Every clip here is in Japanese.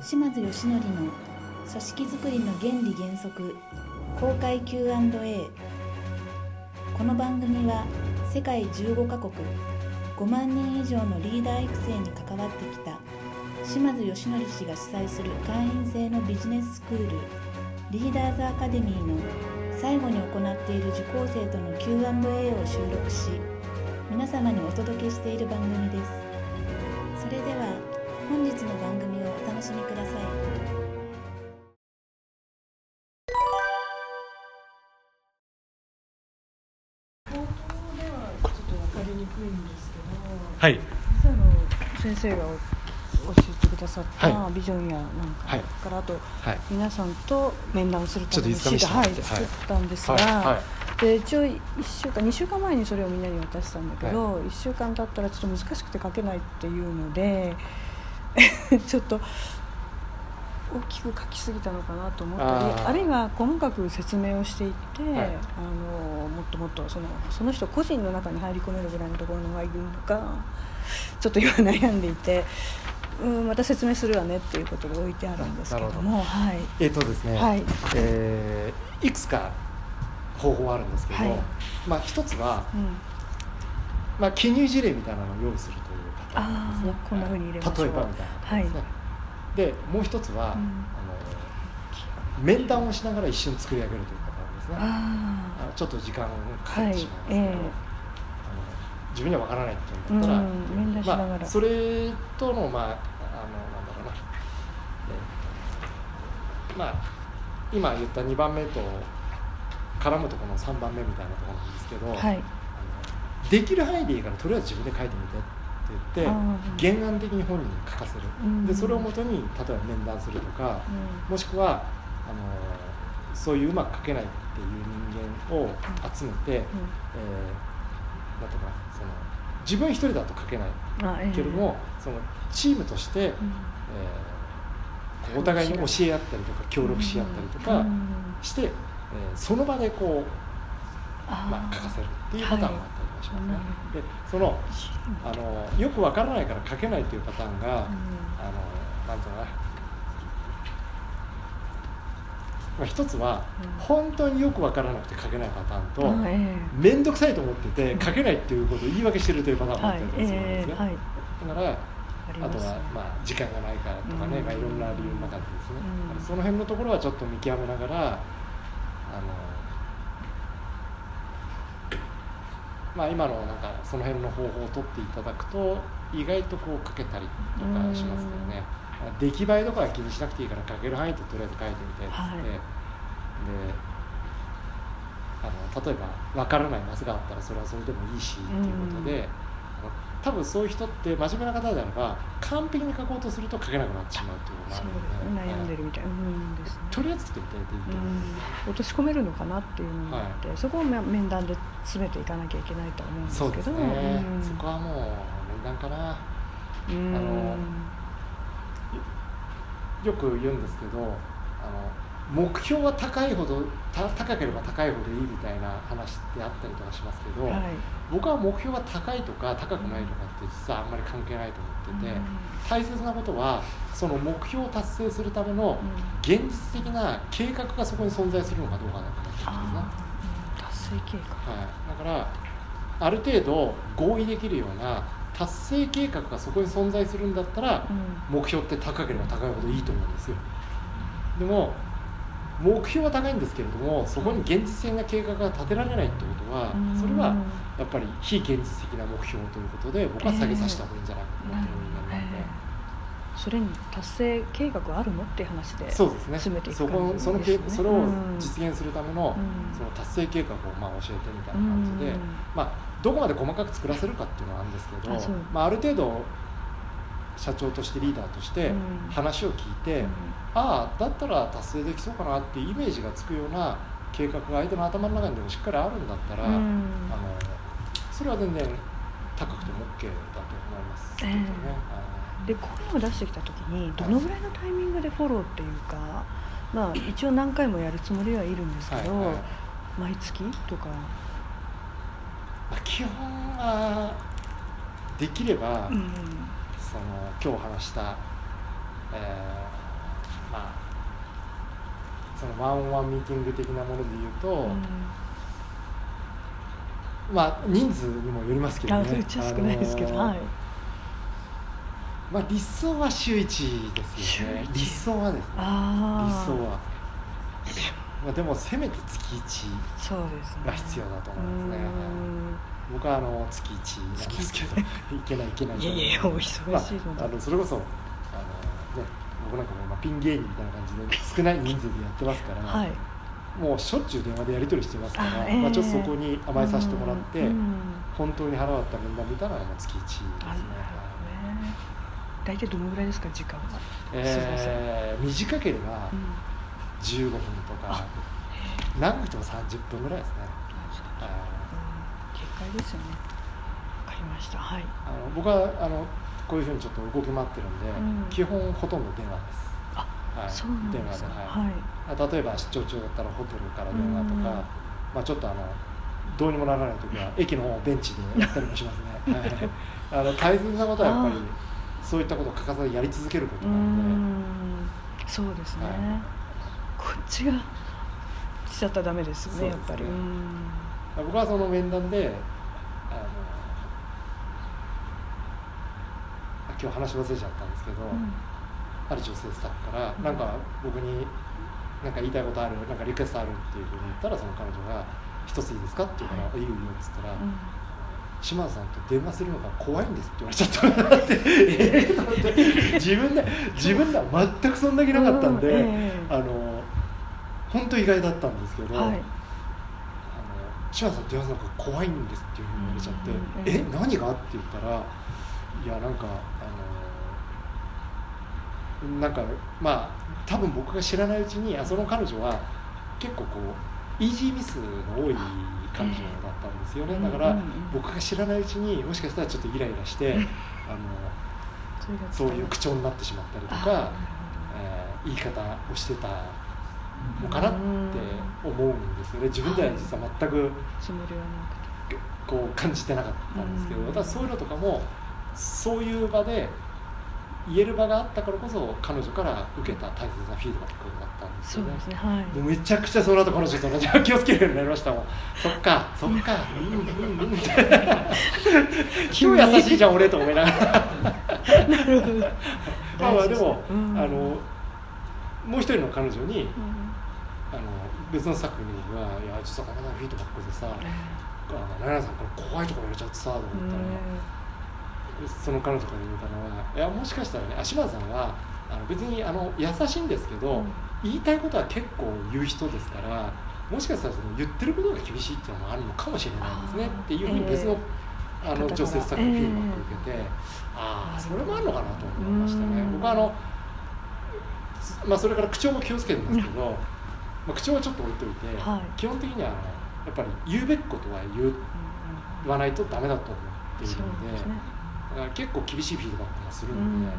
島津義則の組織づくりの原理原則公開 Q&A この番組は世界15カ国5万人以上のリーダー育成に関わってきた島津義則氏が主催する会員制のビジネススクールリーダーズアカデミーの最後に行っている受講生との Q&A を収録し皆様にお届けしている番組です。それでは本日の番組を楽しみください。口頭ではちょっと分かりにくいんですけど、はい。先生が教えてくださったはビジョンやなんか、はい。からあとはい。皆さんと面談するためのちょっといつか見せてもはい、作ったんですが、はい。はい。で一応1週間2週間前にそれをみんなに渡したんだけど、1週間経ったらちょっと難しくて書けないっていうので ちょっと大きく書きすぎたのかなと思った。りあるいは細かく説明をしていって、はい。あのもっともっとそのその人個人の中に入り込めるぐらいのところのがいるのかちょっと今悩んでいて。うん、また説明するわねっていうことで置いてあるんですけども、はい、えっ、とですね、はい。えーいくつか方法はあるんですけど、はい。まあ一つは、うん、まあ、記入事例みたいなのを用意するというですねあーこんな風に入れましょう。例えばみたいな。ですね、でもう一つは、うん。あの面談をしながら一瞬作り上げるというパターンですね。ああちょっと時間かかってしまいますけど、はい。ええ。あの自分には分からないっていうんだったら、うんまあ、それとのまああのなんだろうな、えーまあ今言った2番目と絡むところの3番目みたいなところなんですけど、あはい。あのできる範囲でいいからとりあえず自分で書いてみてって言って原案的に本人に書かせる、うんでそれをもとに例えば面談するとか、うん。もしくはあのそういううまく書けないっていう人間を集めて、えーなんとかその自分一人だと書けない。けれども、そのチームとして、えうん。ーこうお互いに教え合ったりとか協力し合ったりとかうん。して、えーその場でこう、まあ、書かせるっていうパターンもあったりもしますね。はいでそのあのよくわからないから書けないというパターンが、うん。あのなんていうのかな、まあ、一つは、うん。本当によくわからなくて書けないパターンと、面倒くさいと思ってて書けないっていうことを言い訳してるというパターンえもあっはいたりするんですよ、ええはい。だからあとは、まあ、時間がないからとかね、うん。まあ、いろんな理由の中でですね、その辺のところはちょっと見極めながらあの、まあ、今のなんかその辺の方法を取っていただくと意外とこう書けたりとかしますけどね、出来栄えとかは気にしなくていいから書ける範囲でとりあえず書いてみてっつって、はい。であの例えば分からないマスがあったらそれはそれでもいいしっていうことで、多分そういう人って真面目な方であれば完璧に書こうとすると書けなくなってしまうというのがあるので、です悩んでるみたいなうんですね。とりあえず作ってみてい。いと思い落とし込めるのかなっていうのがあって、そこをま面談で詰めていかなきゃいけないとは思うんですけど。ね、うんそこはもう面談かな。うん。あのよく言うんですけどあの目標は高いほどた高ければ高いほどいいみたいな話ってあったりとかしますけど、はい。僕は目標が高いとか高くないとかって実はあんまり関係ないと思ってて、大切なことはその目標を達成するための現実的な計画がそこに存在するのかどうかだってるんですね。ああ達成計画。はい、だからある程度合意できるような達成計画がそこに存在するんだったら、目標って高ければ高いほどいいと思うんですよ。でも目標は高いんですけれどもそこに現実的な計画が立てられないってことはうん。それはやっぱり非現実的な目標ということで僕は下げさせた方がいいんじゃないかと思ってる人間なんで、それに達成計画あるのっていう話でそうですね。詰めていく感じですね。それをうん。実現するための,、うん。その達成計画をまあ教えてみたいな感じで、うん。まあ、どこまで細かく作らせるかっていうのはあるんですけどあそう。まあ、ある程度社長としてリーダーとしてうん。話を聞いて、ああだったら達成できそうかなっていうイメージがつくような計画が相手の頭の中にでもしっかりあるんだったら、うん。あのそれは全然高くても OK だと思います。けどね。で声を出してきた時にどのぐらいのタイミングでフォローっていうか、まあ一応何回もやるつもりはいるんですけど、はいはい。毎月とか、まあ基本はできれば、うんその今日話した、えーまあそのワンオンワンミーティング的なもので言うと、うん。まあ人数にもよりますけどあねうちは少ないですけど、あのーはい。まあ理想は週1ですよね。理想はですね。理想は。まあでもせめて月1そうですね。が必要だと思いますね。う僕はあの月1なんですけどいけないいけない。んいやいやお忙しいのあ、あのそれこそあの、ね、僕なんかも今ピン芸人みたいな感じで少ない人数でやってますから、はい。もうしょっちゅう電話でやり取りしてますからあええまあ、ちょっとそこに甘えさせてもらって、うんうん本当に腹割った面談見たらもう月1ですね。大体どのぐらいですか時間は、えー短ければうん。15分とか。長くても30分ぐらいですね、あそうはいうん結界ですよねわかりました。はい。あの僕はあのこういうふうにちょっと動き回ってるんで、うん。基本ほとんど電話です。あはい、そうなんですか。電話で、はい。はい。あ例えば出張中だったらホテルから電話とか、うん。まあ、ちょっとあのどうにもならない時は 駅のベンチでやったりもしますね、はい、あの大切なことはやっぱりそういったことを欠かさずやり続けることうなのん。そうですね、はい。こっちがしちゃったらダメですよねねやっぱり僕はその面談であのあ今日話忘れちゃったんですけど、うん。ある女性スタッフから、うん。なんか僕に何か言いたいことあるなんかリクエストあるっていうふうに言ったらその彼女が「一ついいですか?」って言うから「はい。いいよいいよ」っつったら、うん。島田さんと電話するのが怖いんですって言われちゃったってええと思って。自分で自分では全くそんな気なかったんで、うん。ええ。あの本当意外だったんですけど、はいさん電話するのが怖いんですっていうふうに言われちゃって「うんえ何が?」って言ったら「いやなんかあのなんかまあ多分僕が知らないうちにあその彼女は結構こうイージーミスの多い彼女だったんですよね、ええだから、僕が知らないうちにもしかしたらちょっとイライラして、うん。あのそういう口調になってしまったりとあか、えー言い方をしてたのかなって思うんですよね。自分では実は全くこう感じてなかったんですけど、うん。私そういうのとかもそういう場で言える場があったからこそ彼女から受けた大切なフィードバックだったんですよね。ですねはい。もうめちゃくちゃその後彼女と同じ気をつけるようになりましたもん。そっかそっか。うんうんうん超優しいじゃん俺と思いながら。まあまあでも、うん。あのもう一人の彼女にうんあの別のスタッフに僕が「いや実はこの間フィードバックでさあの奈々さんこれ怖いところ入れちゃってさ」と思ったら、その彼女から言われたのは「いやもしかしたらねあ島田さんはあの別にあの優しいんですけど、うん。言いたいことは結構言う人ですからもしかしたらその言ってることが厳しいっていうのもあるのかもしれないですねあー。っていうふうに別の,、あの方から。女性スタッフのフィードバックを受けて、ああそれもあるのかなと思いましたね。うん。僕はあのまあ、それから口調も気をつけてますけど、まあ、口調はちょっと置いといて、はい。基本的にはやっぱり言うべきことは言う言わないとダメだと思っているのでね。だから結構厳しいフィードバックもするうんので、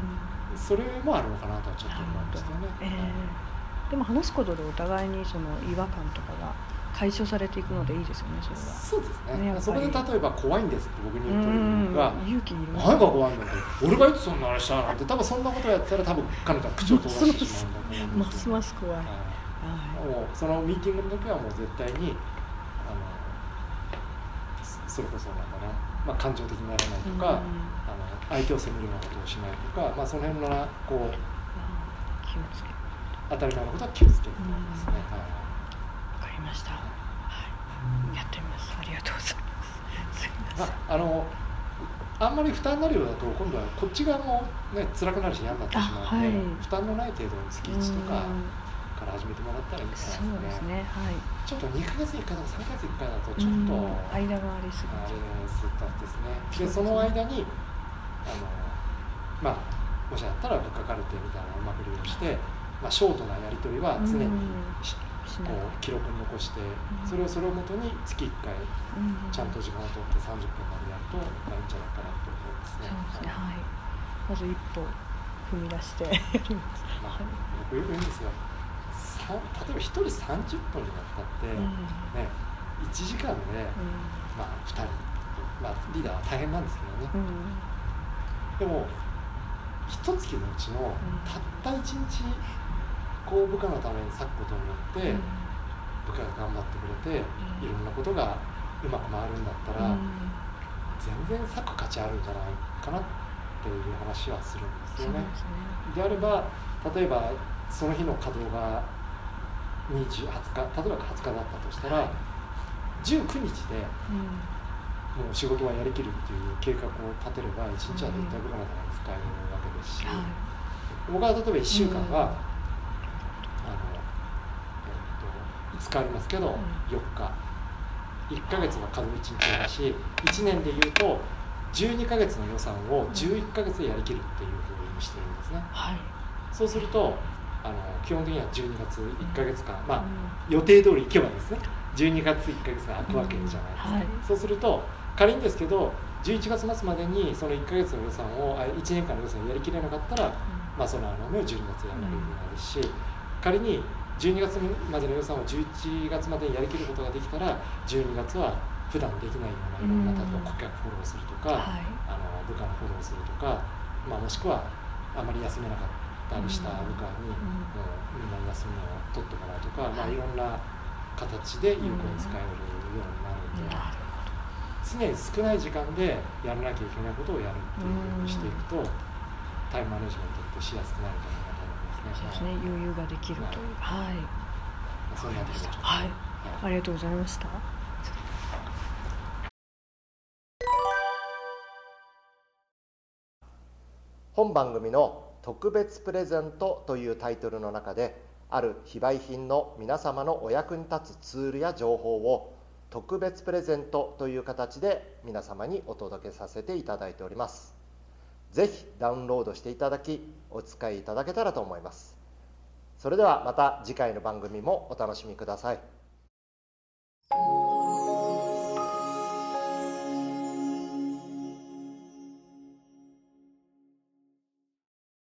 それもあるのかなとはちょっと思いましたよね。ええ。でも話すことでお互いにその違和感とかが解消されていくのでいいですよねそれは。そうですね。ねそこで例えば怖いんですって僕に言うとうんが勇気いります何が怖いんだって俺がいつそんな話したなんて多分そんなことやってたら多分彼女は口を閉ざしてしまうんだと思うんますですよ、ます怖い、はい。はもうそのミーティングの時はもう絶対にあのそそれこそなんだな、まあ、感情的にならないい、とか、うん。あの相手を責めるようなことをしないとか、まあ、その辺のなこうあ気をつけ当たり前のことは気をつけてですね、はいわかりました、はい、やってみます。ありがとうございます。すいません、まあ、あのあんまり負担になるようだと今度はこっち側も、ね、辛くなるし嫌になってしまうので、あはい。負担のない程度に月1とかうんから始めてもらったらいいんじゃそないですかねうですねはい。ちょっと2ヶ月に1回とか3ヶ月に1回だとちょっと、うん間がありすぎあれちゃうスタですね。ですね。でその間にあのまあもしあったらぶっかかる手みたいなうまく利用して、まあ、ショートなやり取りは常にこう記録に残してん。それをそれをもとに月1回うんちゃんと時間を取って30分までやると、まあ、いいんじゃないかなと思います。ね。そうですねはい。はいまず一歩踏み出してまあはい僕よく言うんですよ。さ例えば1人30分になったって、うん。ね、1時間で、まあ、2人、まあ、リーダーは大変なんですけどね、うん。でも一月のうちのん。たった1日こう部下のために割くことによって、部下が頑張ってくれて、いろんなことがうまく回るんだったら、全然割く価値あるんじゃないかなっていう話はするんですよね。であれば例えばその日の稼働が20 20日例えば20日だったとしたら19日でもう仕事はやりきるっていう計画を立てれば1日は絶対僕らなら使えるわけですし、僕は例えば1週間が、あの、えっと5日ありますけど、4日。1ヶ月は稼働1日だし1年でいうと12ヶ月の予算を11ヶ月でやりきるっていうふうにしてるんですね。そうするとあの基本的には12月1ヶ月間、まあ、予定通り行けばですね12月1ヶ月が空くわけじゃないですか、そうすると仮にですけど11月末までにその1ヶ月の予算をあ1年間の予算をやりきれなかったら、まあ、そのあのを12月やらなきゃいけないですし仮に12月までの予算を11月までにやりきることができたら12月は普段できないようないろんな例えば顧客フォローするとか、あの部下のフォローするとか、まあ、もしくはあまり休めなかったりした部下に、もうみんな休みを取ってもらうとか、まあ、い。ろんな形で有効に使えるようになるので、常に少ない時間でやらなきゃいけないことをやるっていうふうにしていくと、タイムマネジメントってしやすくなるんじゃないかと思いますね。そうですね。余裕ができるという。はい。まあそんなところではい。ありがとうございました。本番組の「特別プレゼント」というタイトルの中である非売品の皆様のお役に立つツールや情報を特別プレゼントという形で皆様にお届けさせていただいております。ぜひダウンロードしていただきお使いいただけたらと思います。それではまた次回の番組もお楽しみください。